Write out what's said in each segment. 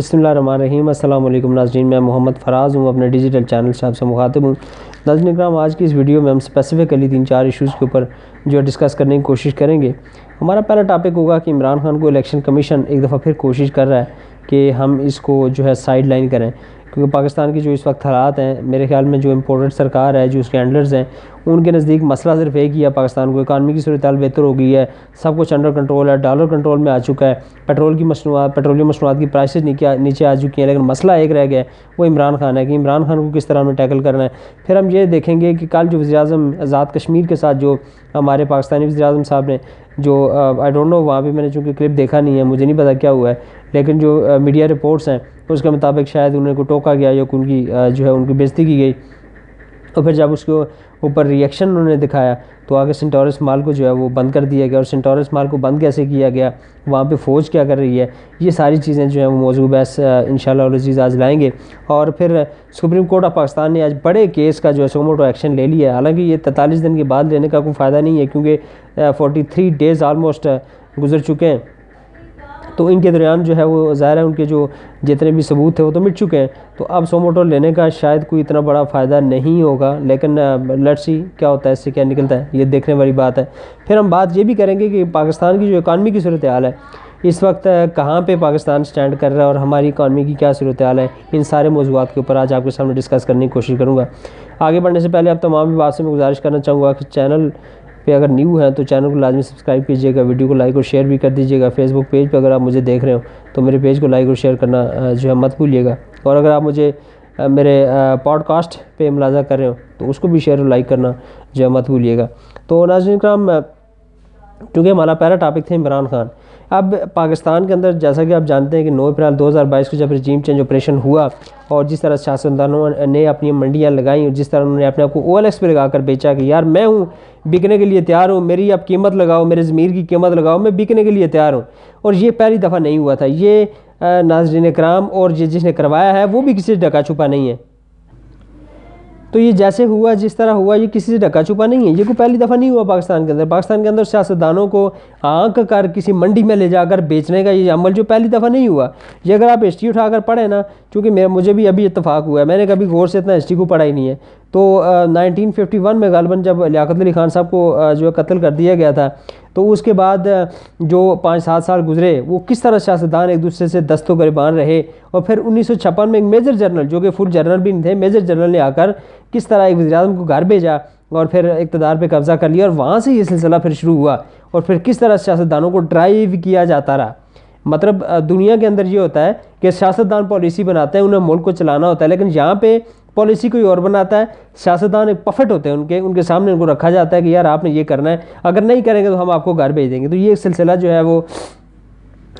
بسم اللہ الرحمن الرحیم۔ السلام علیکم ناظرین، میں محمد فراز ہوں، اپنے ڈیجیٹل چینل سے آپ سے مخاطب ہوں۔ ناظرین اکرام، آج کی اس ویڈیو میں ہم اسپیسیفکلی تین چار ایشوز کے اوپر جو ڈسکس کرنے کی کوشش کریں گے۔ ہمارا پہلا ٹاپک ہوگا کہ عمران خان کو الیکشن کمیشن ایک دفعہ پھر کوشش کر رہا ہے کہ ہم اس کو جو ہے سائیڈ لائن کریں۔ کیونکہ پاکستان کی جو اس وقت حالات ہیں، میرے خیال میں جو امپورٹنٹ سرکار ہے، جو اس کے ہینڈلرز ہیں ان کے نزدیک مسئلہ صرف ایک ہی ہے پاکستان کو، اکانومی کی صورتحال بہتر ہو گئی ہے، سب کچھ انڈر کنٹرول ہے ڈالر کنٹرول میں آ چکا ہے پیٹرول کی مصنوعات پیٹرولیم مصنوعات کی پرائسز نیچے آ چکی ہیں، لیکن مسئلہ ایک رہ گیا ہے، وہ عمران خان ہے کہ عمران خان کو کس طرح ہمیں ٹیکل کرنا ہے۔ پھر ہم یہ دیکھیں گے کہ کل جو وزیر اعظم آزاد کشمیر کے ساتھ جو ہمارے پاکستانی وزیر اعظم صاحب نے جو آئی ڈونٹ نو وہاں پہ میں نے چونکہ کلپ دیکھا نہیں ہے، مجھے نہیں پتا کیا ہوا ہے، لیکن جو میڈیا رپورٹس ہیں، اس کے مطابق شاید انہیں کو ٹوکا گیا یا ان کی جو ہے ان کی بےزتی کی گئی۔ اور پھر جب اس کو اوپر ریئیکشن انہوں نے دکھایا، تو آگے سنٹورس مال کو جو ہے وہ بند کر دیا گیا اور سنٹورس مال کو بند کیسے کیا گیا؟ وہاں پہ فوج کیا کر رہی ہے؟ یہ ساری چیزیں جو ہیں وہ موضوع بحث انشاءاللہ اللہ عزیز آج لائیں گے۔ اور پھر سپریم کورٹ آف پاکستان نے آج بڑے کیس کا جو ہے سوموٹو ایکشن لے لیا ہے۔ حالانکہ یہ تینتالیس دن کے بعد لینے کا کوئی فائدہ نہیں ہے، کیونکہ فورٹی تھری ڈیز آلموسٹ گزر چکے ہیں۔ تو ان کے درمیان جو ہے وہ ظاہر ہے ان کے جو جتنے بھی ثبوت تھے وہ تو مٹ چکے ہیں۔ تو اب سوموٹو لینے کا شاید کوئی اتنا بڑا فائدہ نہیں ہوگا، لیکن لیٹ سی کیا ہوتا ہے، اس سے کیا نکلتا ہے، یہ دیکھنے والی بات ہے۔ پھر ہم بات یہ بھی کریں گے کہ پاکستان کی جو اکانومی کی صورتحال ہے، اس وقت کہاں پہ پاکستان سٹینڈ کر رہا ہے اور ہماری اکانومی کی کیا صورتحال ہے، ان سارے موضوعات کے اوپر آج آپ کے سامنے ڈسکس کرنے کی کوشش کروں گا۔ آگے بڑھنے سے پہلے اب تمام بھی بات سے میں گزارش کرنا چاہوں گا کہ چینل پہ اگر نیو ہیں تو چینل کو لازمی سبسکرائب کیجیے گا، ویڈیو کو لائک اور شیئر بھی کر دیجیے گا۔ فیس بک پیج پہ اگر آپ مجھے دیکھ رہے ہو تو میرے پیج کو لائک اور شیئر کرنا جو ہے مت بھولیے گا۔ اور اگر آپ مجھے میرے پوڈ کاسٹ پہ ملازہ کر رہے ہو تو اس کو بھی شیئر اور لائک کرنا، جو ہے مت بھولیے گا۔ تو ناظرین کرام کیونکہ ہمارا پہلا ٹاپک تھا عمران خان اب پاکستان کے اندر جیسا کہ آپ جانتے ہیں کہ نو اپریل دو ہزار بائیس کو جب رجیم چینج آپریشن ہوا اور جس طرح سیاستدانوں نے اپنی منڈیاں لگائیں اور جس طرح انہوں نے اپنے آپ کو او ایل ایکس پہ لگا کر بیچا کہ یار میں ہوں، بکنے کے لیے تیار ہوں، میری اب قیمت لگاؤ، میرے ضمیر کی قیمت لگاؤ، میں بکنے کے لیے تیار ہوں۔ اور یہ پہلی دفعہ نہیں ہوا تھا۔ یہ ناظرین اکرام اور جس نے کروایا ہے، وہ بھی کسی ڈکا چھپا نہیں ہے۔ تو یہ جیسے ہوا، جس طرح ہوا، یہ کسی سے ڈھکا چھپا نہیں ہے۔ یہ کوئی پہلی دفعہ نہیں ہوا پاکستان کے اندر۔ پاکستان کے اندر سیاستدانوں کو آنکھ کر کسی منڈی میں لے جا کر بیچنے کا یہ عمل جو پہلی دفعہ نہیں ہوا۔ یہ اگر آپ ہسٹری اٹھا کر پڑھیں نا، چونکہ مجھے بھی ابھی اتفاق ہوا ہے۔ میں نے کبھی غور سے اتنا ہسٹری کو پڑھا ہی نہیں ہے۔ تو نائنٹین ففٹی ون میں غالباً جب لیاقت علی خان صاحب کو جو ہے قتل کر دیا گیا تھا، تو اس کے بعد جو پانچ سات سال گزرے، وہ کس طرح سیاستدان ایک دوسرے سے دست و گریبان رہے؟ اور پھر انیس سو چھپن میں ایک میجر جنرل، جو کہ فل جنرل بھی نہیں تھے، میجر جنرل نے آ کر کس طرح ایک وزیر اعظم کو گھر بھیجا اور پھر اقتدار پہ قبضہ کر لیا، اور وہاں سے یہ سلسلہ پھر شروع ہوا، اور پھر کس طرح سیاستدانوں کو ڈرائیو کیا جاتا رہا؟ مطلب دنیا کے اندر یہ ہوتا ہے کہ سیاستدان پالیسی بناتے ہیں، انہیں ملک کو چلانا ہوتا ہے، لیکن یہاں پہ پالیسی کوئی اور بناتا ہے، سیاستدان ایک پفٹ ہوتے ہیں ان کے ان کے سامنے ان کو رکھا جاتا ہے کہ یار آپ نے یہ کرنا ہے، اگر نہیں کریں گے تو ہم آپ کو گھر بھیج دیں گے۔ تو یہ ایک سلسلہ جو ہے وہ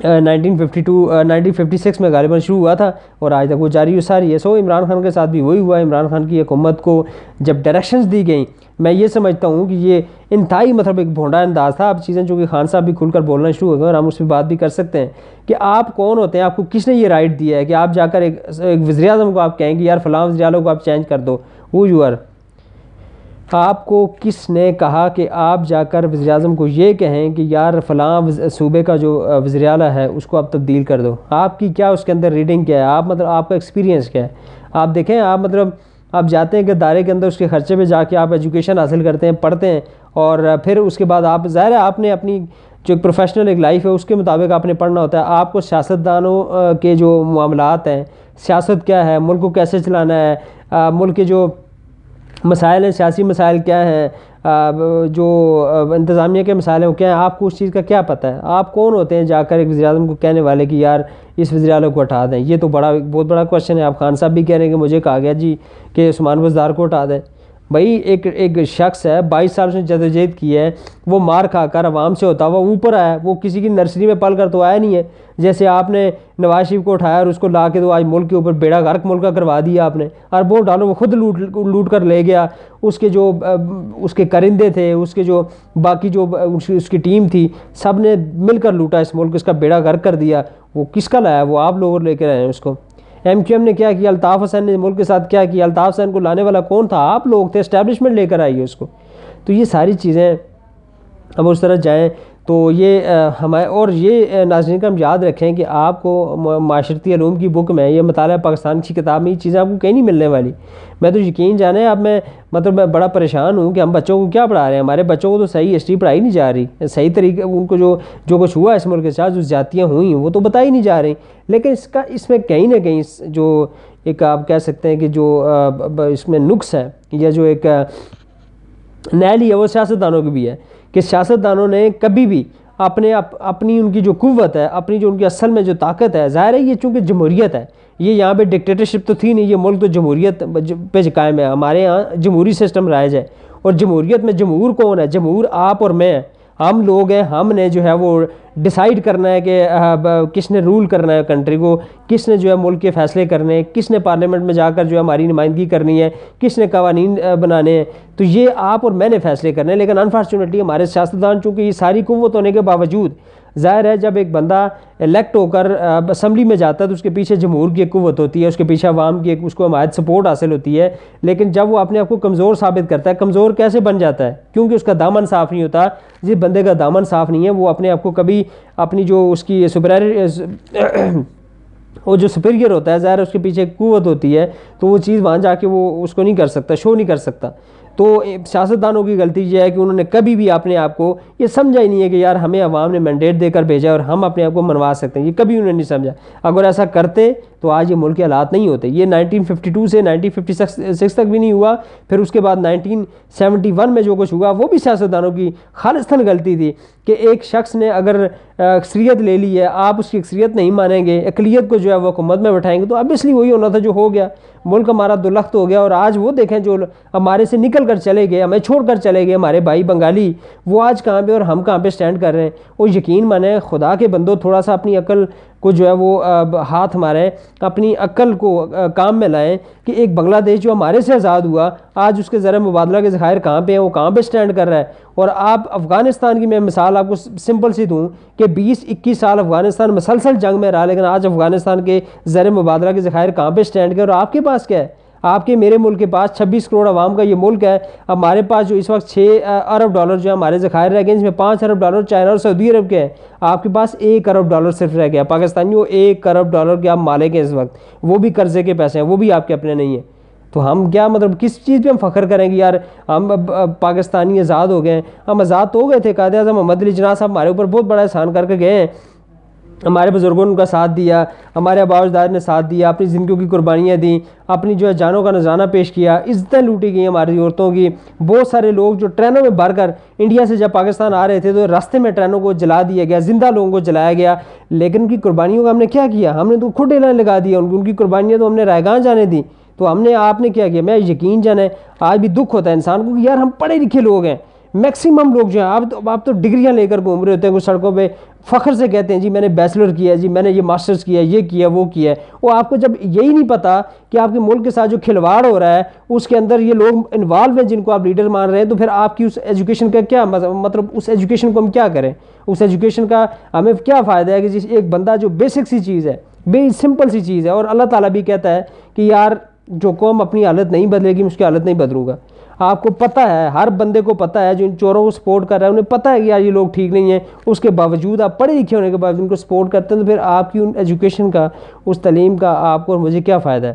nineteen fifty two nineteen fifty six میں غالباً شروع ہوا تھا اور آج تک وہ جاری و ساری ہے۔ سو عمران خان کے ساتھ بھی وہی ہوا۔ عمران خان کی حکومت کو جب ڈائریکشنز دی گئیں، میں یہ سمجھتا ہوں کہ یہ انتہائی مطلب ایک بھونڈا انداز تھا۔ اب چیزیں چونکہ خان صاحب بھی کھل کر بولنا شروع ہو گئے اور ہم اس پہ بات بھی کر سکتے ہیں کہ آپ کون ہوتے ہیں؟ آپ کو کس نے یہ رائٹ دیا ہے کہ آپ جا کر ایک ایک وزیر اعظم کو آپ کہیں گے، یار، فلاں وزیر اعظم کو آپ چینج کر دو۔ وہ یو آر آپ کو کس نے کہا کہ آپ جا کر وزیر اعظم کو یہ کہیں کہ یار فلاں صوبے کا جو وزیر اعلیٰ ہے، اس کو آپ تبدیل کر دو۔ آپ کی کیا اس کے اندر ریڈنگ کیا ہے؟ آپ مطلب آپ کا ایکسپیرینس کیا ہے؟ آپ دیکھیں، آپ مطلب آپ جاتے ہیں کہ دائرے کے اندر اس کے خرچے پہ جا کے آپ ایجوکیشن حاصل کرتے ہیں، پڑھتے ہیں اور پھر اس کے بعد آپ، ظاہر ہے آپ نے اپنی جو ایک پروفیشنل ایک لائف ہے، اس کے مطابق آپ نے پڑھنا ہوتا ہے۔ آپ کو سیاستدانوں کے جو معاملات ہیں، سیاست کیا ہے؟ ملک کو کیسے چلانا ہے؟ ملک کے جو مسائل ہیں، سیاسی مسائل کیا ہیں جو انتظامیہ کے مسائل ہیں، وہ کیا ہیں؟ آپ کو اس چیز کا کیا پتہ ہے؟ آپ کون ہوتے ہیں جا کر ایک وزیر اعظم کو کہنے والے کہ یار اس وزیر اعظم کو ہٹا دیں؟ یہ تو بڑا، بہت بڑا کوشچن ہے۔ آپ خان صاحب بھی کہہ رہے ہیں کہ مجھے کہا گیا جی کہ عثمان بزدار کو ہٹا دیں۔ بھائی، ایک ایک شخص ہے، بائیس سال سے جدوجہد کی ہے، وہ مار کھا کر عوام سے ہوتا، وہ اوپر آیا، وہ کسی کی نرسری میں پل کر تو آیا نہیں ہے۔ جیسے آپ نے نواز شریف کو اٹھایا اور اس کو لا کے تو آج ملک کے اوپر بیڑا غرق ملک کا کروا دیا آپ نے، اور وہ ڈالو، وہ خود لوٹ لوٹ کر لے گیا۔ اس کے جو، اس کے کرندے تھے، اس کے جو باقی جو، اس کی ٹیم تھی، سب نے مل کر لوٹا اس ملک، اس کا بیڑا غرق کر دیا۔ وہ کس کا لایا؟ وہ آپ لوگ لے کے آئے ہیں اس کو۔ ایم کیو ایم نے کیا کیا؟ الطاف حسین نے ملک کے ساتھ کیا کیا؟ الطاف حسین کو لانے والا کون تھا؟ آپ لوگ تھے اسٹیبلشمنٹ لے کر آئیے اس کو۔ تو یہ ساری چیزیں اب اس طرح جائیں۔ تو یہ ہمارے، اور یہ ناظرین کا ہم یاد رکھیں کہ آپ کو معاشرتی علوم کی بک میں یہ مطالعہ پاکستان کی کتاب میں یہ چیزیں آپ کو کہیں نہیں ملنے والی۔ میں تو یقین جانے، اب میں مطلب میں بڑا پریشان ہوں کہ ہم بچوں کو کیا پڑھا رہے ہیں۔ ہمارے بچوں کو تو صحیح ہسٹری پڑھائی نہیں جا رہی۔ صحیح طریقے، ان کو جو جو کچھ ہوا اس ملک کے ساتھ، جو زیادتیاں ہوئیں، وہ تو بتائی نہیں جا رہی۔ لیکن اس کا، اس میں کہیں نہ کہیں جو ایک آپ کہہ سکتے ہیں کہ جو اس میں نقص ہے، یا جو ایک نیلی ہے، وہ سیاستدانوں کی بھی ہے۔ کہ سیاستدانوں نے کبھی بھی اپنے اپنی ان کی جو قوت ہے، اپنی جو ان کی اصل میں جو طاقت ہے، ظاہر ہے یہ چونکہ جمہوریت ہے، یہ یہاں پہ ڈکٹیٹرشپ تو تھی نہیں، یہ ملک تو جمہوریت پہ قائم ہے۔ ہمارے یہاں جمہوری سسٹم رائج ہے اور جمہوریت میں جمہور کون ہے؟ جمہور آپ اور میں ہیں۔ ہم لوگ ہیں، ہم نے جو ہے وہ ڈیسائیڈ کرنا ہے کہ کس نے رول کرنا ہے کنٹری کو، کس نے جو ہے ملک کے فیصلے کرنے ہیں، کس نے پارلیمنٹ میں جا کر جو ہے ہماری نمائندگی کرنی ہے، کس نے قوانین بنانے ہیں۔ تو یہ آپ اور میں نے فیصلے کرنے ہیں، لیکن انفارچونیٹلی ہمارے سیاستدان چونکہ یہ ساری قوت ہونے کے باوجود ظاہر ہے جب ایک بندہ الیکٹ ہو کر اسمبلی میں جاتا ہے تو اس کے پیچھے جمہور کی ایک قوت ہوتی ہے، اس کے پیچھے عوام کی ایک، اس کو حمایت سپورٹ حاصل ہوتی ہے۔ لیکن جب وہ اپنے آپ کو کمزور ثابت کرتا ہے، کمزور کیسے بن جاتا ہے؟ کیونکہ اس کا دامن صاف نہیں ہوتا۔ جس بندے کا دامن صاف نہیں ہے، وہ اپنے آپ کو کبھی اپنی جو اس کی سپریر وہ جو سپیریئر ہوتا ہے، ظاہر اس کے پیچھے ایک قوت ہوتی ہے، تو وہ چیز وہاں جا کے وہ اس کو نہیں کر سکتا شو نہیں کر سکتا۔ تو سیاستدانوں کی غلطی یہ ہے کہ انہوں نے کبھی بھی اپنے آپ کو یہ سمجھا ہی نہیں ہے کہ یار ہمیں عوام نے مینڈیٹ دے کر بھیجا اور ہم اپنے آپ کو منوا سکتے ہیں۔ یہ کبھی انہوں نے نہیں سمجھا۔ اگر ایسا کرتے تو آج یہ ملک کے حالات نہیں ہوتے۔ یہ 1952 سے 1956 تک بھی نہیں ہوا، پھر اس کے بعد 1971 میں جو کچھ ہوا، وہ بھی سیاستدانوں کی خالصتاً غلطی تھی کہ ایک شخص نے اگر اکثریت لے لی ہے، آپ اس کی اکثریت نہیں مانیں گے، اقلیت کو جو ہے وہ حکومت میں بٹھائیں گے، تو اب اس لیے وہی ہونا تھا جو ہو گیا۔ ملک ہمارا دلخت ہو گیا اور آج وہ دیکھیں جو ہمارے سے نکل کر چلے گئے، ہمیں چھوڑ کر چلے گئے، ہمارے بھائی بنگالی، وہ آج کہاں پہ اور ہم کہاں پہ سٹینڈ کر رہے ہیں؟ وہ یقین مانیں، خدا کے بندوں تھوڑا سا اپنی عقل کو جو ہے وہ ہاتھ مارے، اپنی عقل کو کام میں لائیں کہ ایک بنگلہ دیش جو ہمارے سے آزاد ہوا، آج اس کے ذرا مبادلہ کے ذخائر کہاں پہ ہیں؟ وہ کہاں پہ سٹینڈ کر رہا ہے؟ اور آپ افغانستان کی میں مثال آپ کو سمپل سی دوں کہ بیس، اکیس سال افغانستان مسلسل جنگ میں رہا، لیکن آج افغانستان کے زر مبادلہ کے ذخائر کہاں پہ سٹینڈ کر اور آپ کے پاس کیا ہے؟ آپ کے میرے ملک کے پاس چھبیس کروڑ عوام کا یہ ملک ہے ہمارے پاس جو اس وقت چھ ارب ڈالر جو ہمارے ذخائر رہ گئے اس میں پانچ ارب ڈالر چائنا اور سعودی عرب کے ہیں۔ آپ کے پاس ایک ارب ڈالر صرف رہ گیا۔ پاکستانی وہ ایک ارب ڈالر کے آپ مالک ہیں اس وقت۔ وہ بھی قرضے کے پیسے ہیں، وہ بھی آپ کے اپنے نہیں ہیں۔ تو ہم کیا مطلب کس چیز پہ ہم فخر کریں گے یار؟ ہم پاکستانی آزاد ہو گئے ہیں۔ ہم آزاد تو ہو گئے تھے، قائد اعظم محمد علی جناح صاحب ہمارے اوپر بہت بڑا احسان کر کے گئے ہیں۔ ہمارے بزرگوں نے ان کا ساتھ دیا، ہمارے دار نے ساتھ دیا، اپنی زندگیوں کی قربانیاں دیں، اپنی جو ہے جانوں کا نذرانہ پیش کیا، عزتیں لوٹی گئی ہماری عورتوں کی۔ بہت سارے لوگ جو ٹرینوں میں بھر کر انڈیا سے جب پاکستان آ رہے تھے تو راستے میں ٹرینوں کو جلا دیا گیا، زندہ لوگوں کو جلایا گیا۔ لیکن ان کی قربانیوں کا ہم نے کیا کیا؟ ہم نے تو کھڈے لگا دیا، ان کی قربانیاں تو ہم نے رائے گاہ جانے دی تو ہم نے آپ نے کیا کیا؟ میں یقین جانا ہے آج بھی دکھ ہوتا ہے انسان کو کہ یار ہم پڑھے لکھے لوگ ہیں۔ میکسیمم لوگ جو ہیں آپ تو آپ تو ڈگریاں لے کر گھوم رہے ہوتے ہیں کچھ سڑکوں پہ۔ فخر سے کہتے ہیں جی میں نے بیچلر کیا ہے جی میں نے یہ ماسٹرز کیا ہے، یہ کیا وہ کیا ہے۔ وہ آپ کو جب یہی نہیں پتا کہ آپ کے ملک کے ساتھ جو کھلواڑ ہو رہا ہے، اس کے اندر یہ لوگ انوالو ہیں جن کو آپ لیڈر مان رہے ہیں، تو پھر آپ کی اس ایجوکیشن کا کیا مطلب اس ایجوکیشن کو ہم کیا کریں؟ اس ایجوکیشن کا ہمیں کیا فائدہ ہے کہ جس ایک بندہ جو بیسک سی چیز ہے بے سمپل سی چیز ہے، اور اللہ تعالیٰ بھی کہتا ہے کہ یار جو قوم اپنی حالت نہیں بدلے گی اس کی حالت نہیں بدلوں گا۔ آپ کو پتہ ہے، ہر بندے کو پتہ ہے، جو ان چوروں کو سپورٹ کر رہا ہے، انہیں پتہ ہے کہ یار یہ لوگ ٹھیک نہیں ہیں۔ اس کے باوجود آپ پڑھے لکھے ہونے کے باوجود ان کو سپورٹ کرتے ہیں تو پھر آپ کی ان ایجوکیشن کا، اس تعلیم کا آپ کو اور مجھے کیا فائدہ ہے؟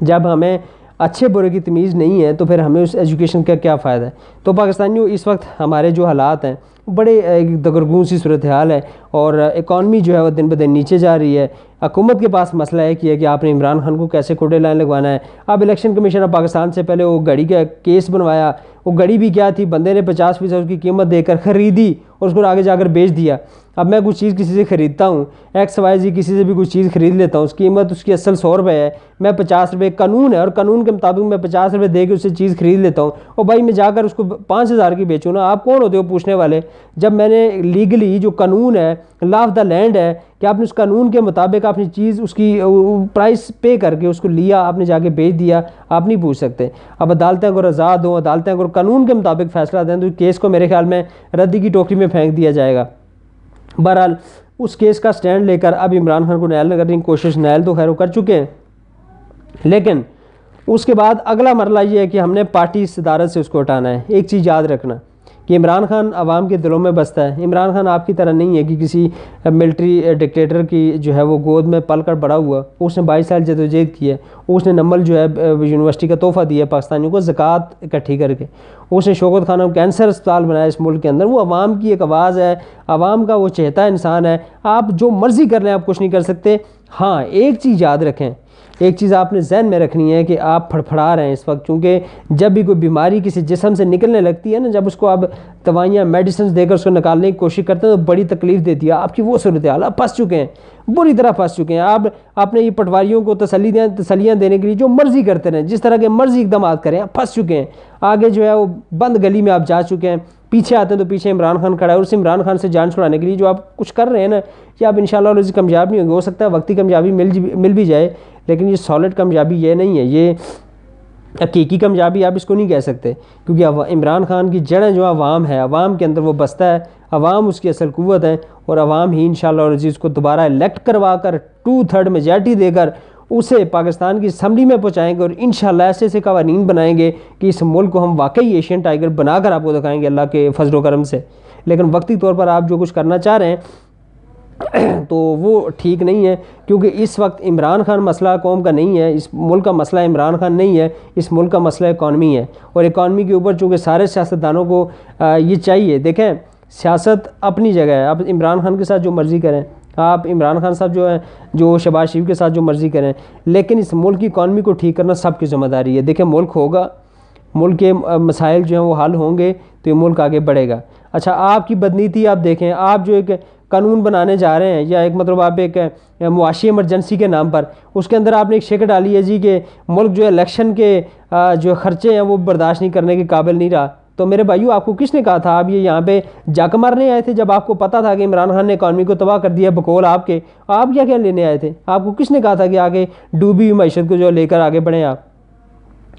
جب ہمیں اچھے برے کی تمیز نہیں ہے تو پھر ہمیں اس ایجوکیشن کا کیا فائدہ ہے؟ تو پاکستانیوں، اس وقت ہمارے جو حالات ہیں بڑے دگرگون سی صورتحال ہے اور اکانومی جو ہے وہ دن بدن نیچے جا رہی ہے۔ حکومت کے پاس مسئلہ ہے کہ کہ آپ نے عمران خان کو کیسے کوٹے لائن لگوانا ہے؟ اب الیکشن کمیشن آف پاکستان سے پہلے وہ گھڑی کا کیس بنوایا۔ وہ گھڑی بھی کیا تھی؟ بندے نے پچاس فیصد اس کی قیمت دے کر خریدی اور اس کو آگے جا کر بیچ دیا۔ اب میں کچھ چیز کسی سے خریدتا ہوں ایکس وائی زی کسی سے بھی کچھ چیز خرید لیتا ہوں، اس کی قیمت اس کی اصل سو روپے ہے۔ میں پچاس روپے قانون ہے اور قانون کے مطابق میں پچاس روپے دے کے اس سے چیز خرید لیتا ہوں۔ اور بھائی میں جا کر اس کو پانچ ہزار کی بیچوں نا، آپ کون ہوتے ہو پوچھنے والے؟ جب میں نے لیگلی جو قانون ہے لا آف دا لینڈ ہے، کہ آپ نے اس قانون کے مطابق اپنی چیز اس کی پرائس پے کر کے اس کو لیا، آپ نے جا کے بیچ دیا، آپ نہیں پوچھ سکتے۔ اب عدالتیں اگر آزاد ہوں عدالتیں اگر قانون کے مطابق فیصلہ دیں تو کیس کو میرے خیال میں ردی کی ٹوکری میں پھینک دیا جائے گا۔ بہرحال، اس کیس کا سٹینڈ لے کر اب عمران خان کو نیل کرنے کی کوشش نیل تو خیر کر چکے ہیں۔ لیکن اس کے بعد اگلا مرلہ یہ ہے کہ ہم نے پارٹی صدارت سے اس کو ہٹانا ہے۔ ایک چیز یاد رکھنا کہ عمران خان عوام کے دلوں میں بستا ہے۔ عمران خان آپ کی طرح نہیں ہے کہ کسی ملٹری ڈکٹیٹر کی جو ہے وہ گود میں پل کر بڑا ہوا۔ اس نے بائیس سال جد و جہد کی ہے۔ اس نے نمبل جو ہے یونیورسٹی کا تحفہ دیا ہے پاکستانیوں کو زکوٰۃ اکٹھی کر کے۔ اس نے شوکت خانہ کینسر اسپتال بنایا اس ملک کے اندر۔ وہ عوام کی ایک آواز ہے، عوام کا وہ چہتا انسان ہے۔ آپ جو مرضی کر لیں، آپ کچھ نہیں کر سکتے۔ ہاں ایک چیز یاد رکھیں۔ ایک چیز آپ نے ذہن میں رکھنی ہے کہ آپ پھڑپھڑا رہے ہیں اس وقت کیونکہ جب بھی کوئی بیماری کسی جسم سے نکلنے لگتی ہے نا، جب اس کو آپ دوائیاں میڈیسنز دے کر اس کو نکالنے کی کوشش کرتے ہیں، تو بڑی تکلیف دیتی ہے۔ آپ کی وہ صورت حال آپ پھنس چکے ہیں، بری طرح پھنس چکے ہیں۔ آپ اپنے یہ پٹواریوں کو تسلی دیں تسلیاں دینے کے لیے جو مرضی کرتے رہیں، جس طرح کے مرضی اقدامات کریں، آپ پھنس چکے ہیں۔ آگے جو ہے وہ بند گلی میں آپ جا چکے ہیں۔ پیچھے آتے ہیں تو پیچھے عمران خان کھڑا ہے، اور اس عمران خان سے جان چھڑانے کے لیے جو آپ کچھ کر رہے ہیں نا کہ آپ ان شاء اللہ کامیاب نہیں ہوں گے ہو سکتا ہے وقتی کامیابی مل جی، مل بھی جائے۔ لیکن یہ سالڈ کامیابی یہ نہیں ہے، یہ حقیقی کامیابی آپ اس کو نہیں کہہ سکتے۔ کیونکہ عمران خان کی جڑیں جو عوام ہے عوام کے اندر وہ بستا ہے، عوام اس کی اصل قوت ہے اور عوام ہی انشاءاللہ اور عزیز کو دوبارہ الیکٹ کروا کر ٹو تھرڈ میجارٹی دے کر اسے پاکستان کی اسمبلی میں پہنچائیں گے اور انشاءاللہ ایسے ایسے قوانین بنائیں گے کہ اس ملک کو ہم واقعی ایشین ٹائگر بنا کر آپ کو دکھائیں گے اللہ کے فضل و کرم سے۔ لیکن وقتی طور پر آپ جو کچھ کرنا چاہ رہے ہیں تو وہ ٹھیک نہیں ہے، کیونکہ اس وقت عمران خان مسئلہ قوم کا نہیں ہے، اس ملک کا مسئلہ عمران خان نہیں ہے، اس ملک کا مسئلہ اکانومی ہے۔ اور اکانومی کے اوپر چونکہ سارے سیاستدانوں کو یہ چاہیے، دیکھیں، سیاست اپنی جگہ ہے۔ آپ عمران خان کے ساتھ جو مرضی کریں، آپ عمران خان صاحب جو ہیں، جو شباز شریف کے ساتھ جو مرضی کریں، لیکن اس ملک کی اکانومی کو ٹھیک کرنا سب کی ذمہ داری ہے۔ دیکھیں، ملک ہوگا، ملک کے مسائل جو ہیں وہ حل ہوں گے تو یہ ملک آگے بڑھے گا۔ اچھا آپ کی بدنیتی آپ دیکھیں، آپ جو ایک قانون بنانے جا رہے ہیں یا ایک مطلب آپ ایک معاشی ایمرجنسی کے نام پر، اس کے اندر آپ نے ایک شکل ڈالی ہے جی کہ ملک جو الیکشن کے جو خرچے ہیں وہ برداشت نہیں کرنے کے قابل نہیں رہا۔ تو میرے بھائیو، آپ کو کس نے کہا تھا؟ آپ یہ یہاں پہ جاک مارنے آئے تھے جب آپ کو پتا تھا کہ عمران خان نے اکانومی کو تباہ کر دیا بکول آپ کے۔ آپ کیا کیا لینے آئے تھے؟ آپ کو کس نے کہا تھا کہ آگے ڈوبی ہوئی معیشت کو جو لے کر آگے بڑھیں آپ؟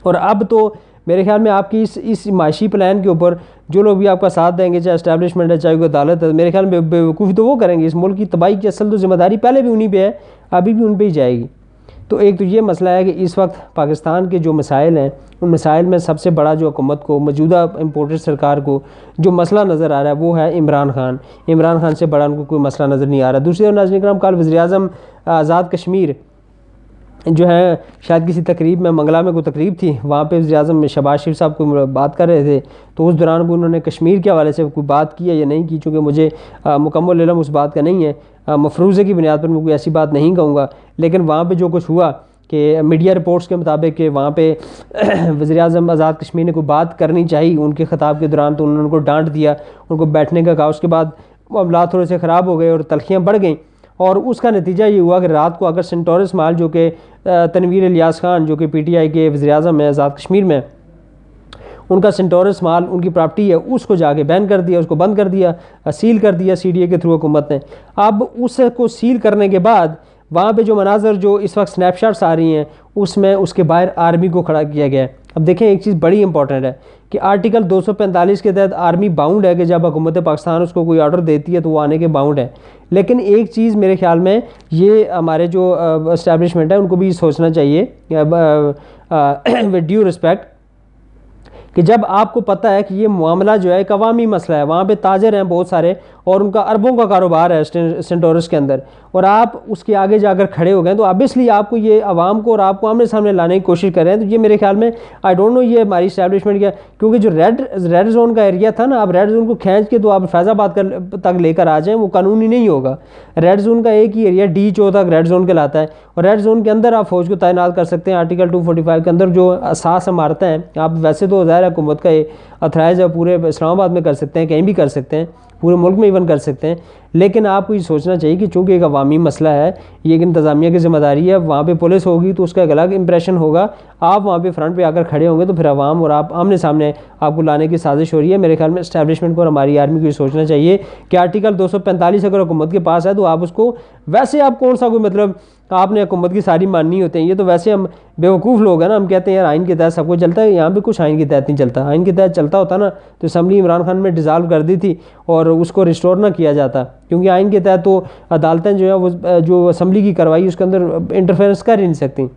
اور اب تو میرے خیال میں آپ کی اس اس معاشی پلان کے اوپر جو لوگ بھی آپ کا ساتھ دیں گے، چاہے اسٹیبلشمنٹ ہے، چاہے کوئی عدالت ہے، میرے خیال میں بے وقوفی تو وہ کریں گے۔ اس ملک کی تباہی کی اصل تو ذمہ داری پہلے بھی انہیں پہ ہے، ابھی بھی ان پہ ہی جائے گی۔ تو ایک تو یہ مسئلہ ہے کہ اس وقت پاکستان کے جو مسائل ہیں، ان مسائل میں سب سے بڑا جو حکومت کو، موجودہ امپورٹڈ سرکار کو جو مسئلہ نظر آ رہا ہے، وہ ہے عمران خان۔ عمران خان سے بڑا ان کو کوئی مسئلہ نظر نہیں آ رہا۔ دوسری ناظرین کرام کال وزیر اعظم آزاد کشمیر جو ہے، شاید کسی تقریب میں، منگلہ میں کوئی تقریب تھی، وہاں پہ وزیر اعظم شباز شریف صاحب کو بات کر رہے تھے، تو اس دوران بھی انہوں نے کشمیر کے حوالے سے کوئی بات کی ہے یا نہیں کی؟ چونکہ مجھے مکمل علم اس بات کا نہیں ہے۔ مفروضے کی بنیاد پر میں کوئی ایسی بات نہیں کہوں گا۔ لیکن وہاں پہ جو کچھ ہوا کہ میڈیا رپورٹس کے مطابق کہ وہاں پہ وزیر اعظم آزاد کشمیر نے کوئی بات کرنی چاہی، ان کے خطاب کے دوران تو انہوں نے ان کو ڈانٹ دیا، ان کو بیٹھنے کا کہا۔ اس کے بعد معاملات تھوڑے سے خراب ہو گئے اور تلخیاں بڑھ گئیں۔ اور اس کا نتیجہ یہ ہوا کہ رات کو اگر سنٹورس مال جو کہ تنویر الیاس خان جو کہ پی ٹی آئی کے وزیر اعظم ہیں آزاد کشمیر میں، ان کا سنٹورس مال، ان کی پراپرٹی ہے، اس کو جا کے بین کر دیا، اس کو بند کر دیا، سیل کر دیا سی ڈی اے کے تھرو حکومت نے۔ اب اس کو سیل کرنے کے بعد وہاں پہ جو مناظر جو اس وقت سنیپ شاٹس آ رہی ہیں، اس میں اس کے باہر آرمی کو کھڑا کیا گیا ہے۔ اب دیکھیں ایک چیز بڑی امپورٹنٹ ہے۔ کہ آرٹیکل دو سو پینتالیس کے تحت آرمی باؤنڈ ہے کہ جب حکومت پاکستان اس کو کوئی آرڈر دیتی ہے تو وہ آنے کے باؤنڈ ہے لیکن ایک چیز میرے خیال میں یہ ہمارے جو اسٹیبلشمنٹ ہے ان کو بھی سوچنا چاہیے ود ڈیو رسپیکٹ کہ جب آپ کو پتہ ہے کہ یہ معاملہ جو ہے ایک عوامی مسئلہ ہے، وہاں پہ تاجر ہیں بہت سارے اور ان کا اربوں کا کاروبار ہے سینٹورس کے اندر۔ اور آپ اس کے آگے جا کر کھڑے ہو گئے تو اب اس لیے آپ کو یہ عوام کو اور آپ کو آمنے سامنے لانے کی کوشش کر رہے ہیں۔ تو یہ میرے خیال میں آئی ڈونٹ نو یہ ہماری اسٹیبلشمنٹ کیا، کیونکہ جو ریڈ ریڈ زون کا ایریا تھا نا، آپ ریڈ زون کو کھینچ کے تو آپ فیض آباد تک لے کر آ جائیں، وہ قانونی نہیں ہوگا۔ ریڈ زون کا ایک ہی ایریا ڈی چو تک ریڈ زون کے لاتا ہے۔ اور ریڈ زون کے اندر آپ فوج کو تعینات کر سکتے ہیں۔ آرٹیکل ٹو فورٹی فائیو کے اندر جو اساس عمارتیں ہیں، آپ ویسے تو ظاہر حکومت کا اتھرائز ہے، پورے اسلام آباد میں کر سکتے ہیں، کہیں بھی کر سکتے ہیں، پورے ملک میں ایون کر سکتے ہیں۔ لیکن آپ کو یہ سوچنا چاہیے کہ چونکہ ایک عوامی مسئلہ ہے، یہ ایک انتظامیہ کی ذمہ داری ہے، وہاں پہ پولیس ہوگی تو اس کا ایک الگ امپریشن ہوگا۔ آپ وہاں پہ فرنٹ پہ آ کر کھڑے ہوں گے تو پھر عوام اور آپ آمنے سامنے آپ کو لانے کی سازش ہو رہی ہے۔ میرے خیال میں اسٹیبلشمنٹ کو اور ہماری آرمی کو یہ سوچنا چاہیے کہ آرٹیکل دو سو پینتالیس اگر حکومت کے پاس ہے تو آپ اس کو، ویسے آپ کون سا کوئی مطلب آپ نے حکومت کی ساری ماننی ہوتے ہیں، یہ تو ویسے ہم بیوقوف لوگ ہیں نا، ہم کہتے ہیں یار آئین کے تحت سب کو چلتا ہے، یہاں پہ کچھ آئین کے تحت نہیں چلتا۔ آئین کے تحت چلتا ہوتا نا تو اسمبلی عمران خان میں ڈیزالو کر دی تھی اور اس کو ریسٹور نہ کیا جاتا۔ کیونکہ آئین کے تحت تو عدالتیں جو ہیں وہ، جو اسمبلی کی کروائی اس کے اندر انٹرفیئرنس کر ہی نہیں سکتی۔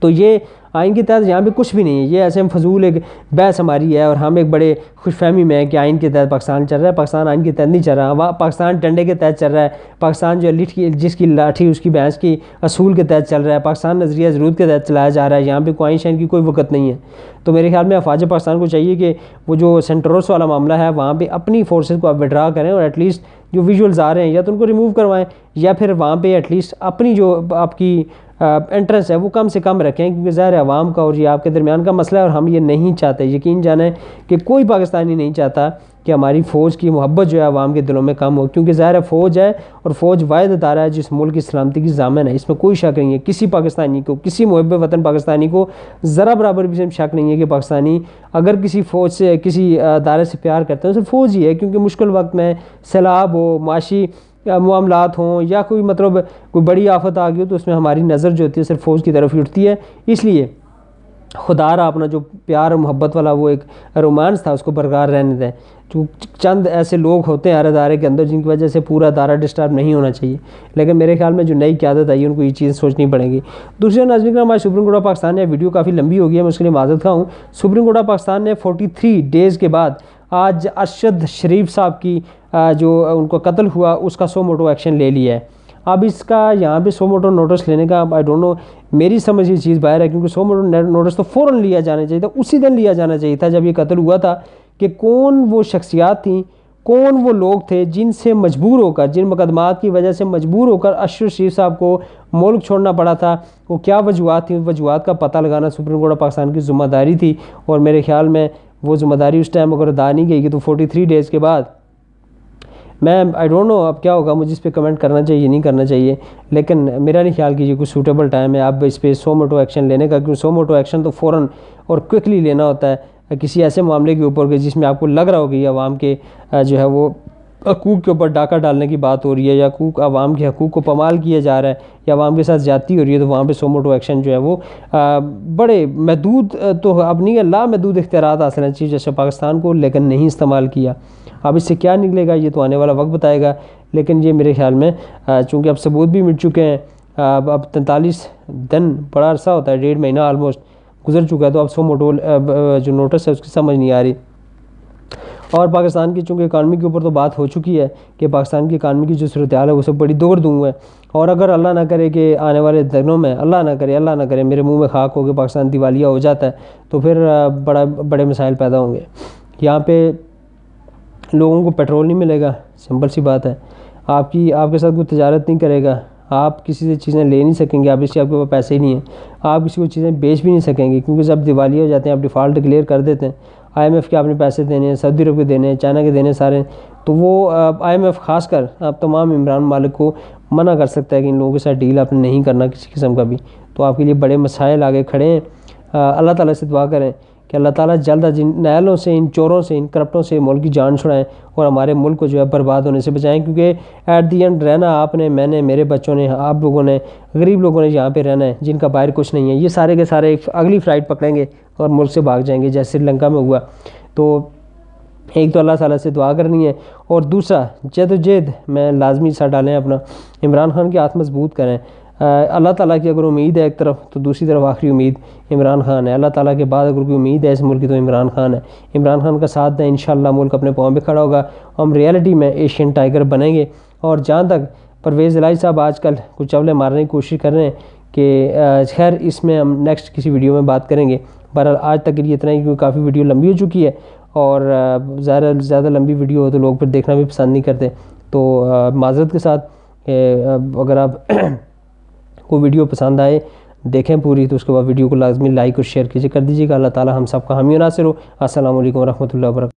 تو یہ آئین کے تحت یہاں پہ کچھ بھی نہیں ہے۔ یہ ایسے ہم فضول ایک بحث ہماری ہے اور ہم ایک بڑے خوش فہمی میں ہیں کہ آئین کے تحت پاکستان چل رہا ہے۔ پاکستان آئین کے تحت نہیں چل رہا۔ پاکستان ٹنڈے کے تحت چل رہا ہے۔ پاکستان جو لٹ کی جس کی لاٹھی، اس کی بحث کی اصول کے تحت چل رہا ہے۔ پاکستان نظریہ ضرورت کے تحت چلایا جا رہا ہے۔ یہاں پہ کوئی شائن کی کوئی وقت نہیں ہے۔ تو میرے خیال میں افواج پاکستان کو چاہیے کہ وہ جو سینٹروس والا معاملہ ہے، وہاں پہ اپنی فورسز کو آپ وڈرا کریں اور ایٹ لیسٹ جو ویژولز آ رہے ہیں، یا تو ان کو ریموو کروائیں، یا پھر وہاں پہ ایٹ لیسٹ اپنی جو آپ کی انٹرنس ہے، وہ کم سے کم رکھیں، کیونکہ ظاہر عوام کا اور یہ آپ کے درمیان کا مسئلہ ہے اور ہم یہ نہیں چاہتے، یقین جانیں کہ کوئی پاکستانی نہیں چاہتا کہ ہماری فوج کی محبت جو ہے عوام کے دلوں میں کم ہو، کیونکہ ظاہر فوج ہے اور فوج واحد ادارہ ہے جس ملک کی سلامتی کی ضامن ہے۔ اس میں کوئی شک نہیں ہے، کسی پاکستانی کو، کسی محب وطن پاکستانی کو ذرا برابر بھی شک نہیں ہے کہ پاکستانی اگر کسی فوج سے، کسی ادارے سے پیار کرتے ہیں تو فوج ہی ہے، کیونکہ مشکل وقت میں سیلاب ہو، معاشی معاملات ہوں یا کوئی مطلب کوئی بڑی آفت آ گئی ہو تو اس میں ہماری نظر جو ہوتی ہے صرف فوج کی طرف ہی اٹھتی ہے۔ اس لیے خدا را اپنا جو پیار اور محبت والا وہ ایک رومانس تھا، اس کو برقرار رہنے دیں۔ جو چند ایسے لوگ ہوتے ہیں ہر ادارے کے اندر جن کی وجہ سے پورا ادارہ ڈسٹرب نہیں ہونا چاہیے۔ لیکن میرے خیال میں جو نئی قیادت آئی ہے، ان کو یہ چیز سوچنی پڑے گی۔ دوسرے ناظرین ہمارے سپریم کورٹ آف پاکستان نے ویڈیو کافی لمبی ہو گئی ہے، میں اس کے لیے معذرت خواہ ہوں۔ سپریم کورٹ آف پاکستان نے فورٹی تھری ڈیز کے بعد آج ارشد شریف صاحب کی جو ان کو قتل ہوا، اس کا سو موٹو ایکشن لے لیا ہے۔ اب اس کا یہاں پہ سو موٹو نوٹس لینے کا آئی ڈونٹ نو میری سمجھ یہ چیز باہر ہے، کیونکہ سو موٹو نوٹس تو فوراً لیا جانا چاہیے تھا، اسی دن لیا جانا چاہیے تھا جب یہ قتل ہوا تھا۔ کہ کون وہ شخصیات تھیں، کون وہ لوگ تھے جن سے مجبور ہو کر، جن مقدمات کی وجہ سے مجبور ہو کر اشر شریف صاحب کو ملک چھوڑنا پڑا تھا۔ وہ کیا وجوہات تھیں؟ وجوہات کا پتہ لگانا سپریم کورٹ آف پاکستان کی ذمہ داری تھی۔ اور میرے خیال میں وہ ذمہ داری اس ٹائم اگر ادا نہیں گئی کہ تو فورٹی تھری ڈیز کے بعد۔ میں آئی ڈونٹ نو اب کیا ہوگا، مجھے اس پہ کمنٹ کرنا چاہیے نہیں کرنا چاہیے۔ لیکن میرا نہیں خیال کیجیے کوئی سوٹیبل ٹائم ہے۔ آپ اس پہ سو موٹو ایکشن لینے کا، کیونکہ سو موٹو ایکشن تو فوراً اور کوئکلی لینا ہوتا ہے۔ کسی ایسے معاملے کے اوپر کہ جس میں آپ کو لگ رہا ہوگی عوام کے جو ہے وہ حقوق کے اوپر ڈاکہ ڈالنے کی بات ہو رہی ہے یا حقوق، عوام کے حقوق کو پمال کیا جا رہا ہے یا عوام کے ساتھ زیادتی ہو رہی ہے، تو وہاں پہ سو موٹو ایکشن جو ہے وہ بڑے محدود تو اب نہیں ہے، لامحدود اختیارات حاصل ہیں۔ چیز جیسے پاکستان کو لیکن نہیں استعمال کیا۔ اب اس سے کیا نکلے گا؟ یہ تو آنے والا وقت بتائے گا۔ لیکن یہ میرے خیال میں چونکہ اب ثبوت بھی مٹ چکے ہیں، اب اب تینتالیس دن، بڑا عرصہ ہوتا ہے، ڈیڑھ مہینہ آلموسٹ گزر چکا ہے تو اب سو موٹو جو نوٹس ہے اس کی سمجھ نہیں آ رہی۔ اور پاکستان کی چونکہ اکانومی کے اوپر تو بات ہو چکی ہے کہ پاکستان کی اکانومی کی جو صورتحال ہے وہ سب بڑی دور دوں ہے۔ اور اگر اللہ نہ کرے کہ آنے والے دنوں میں، اللہ نہ کرے، اللہ نہ کرے میرے منہ میں خاک ہو کے پاکستان دیوالیہ ہو جاتا ہے، تو پھر بڑا بڑے مسائل پیدا ہوں گے۔ یہاں پہ لوگوں کو پیٹرول نہیں ملے گا سمپل سی بات ہے۔ آپ کی آپ کے ساتھ کوئی تجارت نہیں کرے گا۔ آپ کسی سے چیزیں لے نہیں سکیں گے، آپ اس کے آپ کے پاس پیسے ہی نہیں ہیں۔ آپ کسی کو چیزیں بیچ بھی نہیں سکیں گے، کیونکہ جب دیوالی ہو جاتے ہیں، آپ ڈیفالٹ کلیئر کر دیتے ہیں۔ آئی ایم ایف کے آپ نے پیسے دینے ہیں، سعودی عرب کے دینے ہیں، چائنا کے دینے ہیں سارے۔ تو وہ آئی ایم ایف خاص کر، آپ تمام عمران مالک کو منع کر سکتا ہے کہ ان لوگوں کے ساتھ ڈیل آپ نے نہیں کرنا کسی قسم کا بھی۔ تو آپ کے لیے بڑے مسائل آگے کھڑے ہیں۔ اللہ تعالیٰ سے دعا کریں۔ کہ اللہ تعالیٰ جلد از نیلوں سے ان چوروں سے ان کرپٹوں سے ملک کی جان چھڑائیں اور ہمارے ملک کو جو ہے برباد ہونے سے بچائیں کیونکہ ایٹ دی اینڈ رہنا آپ نے، میں نے، میرے بچوں نے، آپ لوگوں نے، غریب لوگوں نے یہاں پہ رہنا ہے جن کا باہر کچھ نہیں ہے۔ یہ سارے کے سارے اگلی فلائٹ پکڑیں گے اور ملک سے بھاگ جائیں گے، جیسے سری لنکا میں ہوا۔ تو ایک تو اللہ تعالیٰ سے دعا کرنی ہے اور دوسرا، جد و جد میں لازمی سا ڈالیں اپنا۔ عمران خان کے ہاتھ مضبوط کریں۔ اللہ تعالیٰ کی اگر امید ہے ایک طرف تو دوسری طرف آخری امید عمران خان ہے۔ اللہ تعالیٰ کے بعد اگر کوئی امید ہے اس ملک کی تو عمران خان ہے۔ عمران خان کا ساتھ دیں، انشاءاللہ ملک اپنے پاؤں پہ کھڑا ہوگا۔ ہم ریئلٹی میں ایشین ٹائگر بنیں گے۔ اور جہاں تک پرویز الہی صاحب آج کل کچھ چولے مارنے کی کوشش کر رہے ہیں کہ خیر اس میں ہم نیکسٹ کسی ویڈیو میں بات کریں گے۔ بہرحال آج تک کے لیے اتنا ہی کیونکہ کافی ویڈیو لمبی ہو چکی ہے۔ اور زیادہ زیادہ لمبی ویڈیو ہو تو لوگ پھر دیکھنا بھی پسند نہیں کرتے۔ تو معذرت کے ساتھ اگر آپ کو ویڈیو پسند آئے، دیکھیں پوری، تو اس کے بعد ویڈیو کو لازمی لائک اور شیئر کیجیے کر دیجیے گا۔ اللہ تعالی ہم سب کا حامی و ناصر ہو۔ السلام علیکم ورحمۃ اللہ وبرکاتہ۔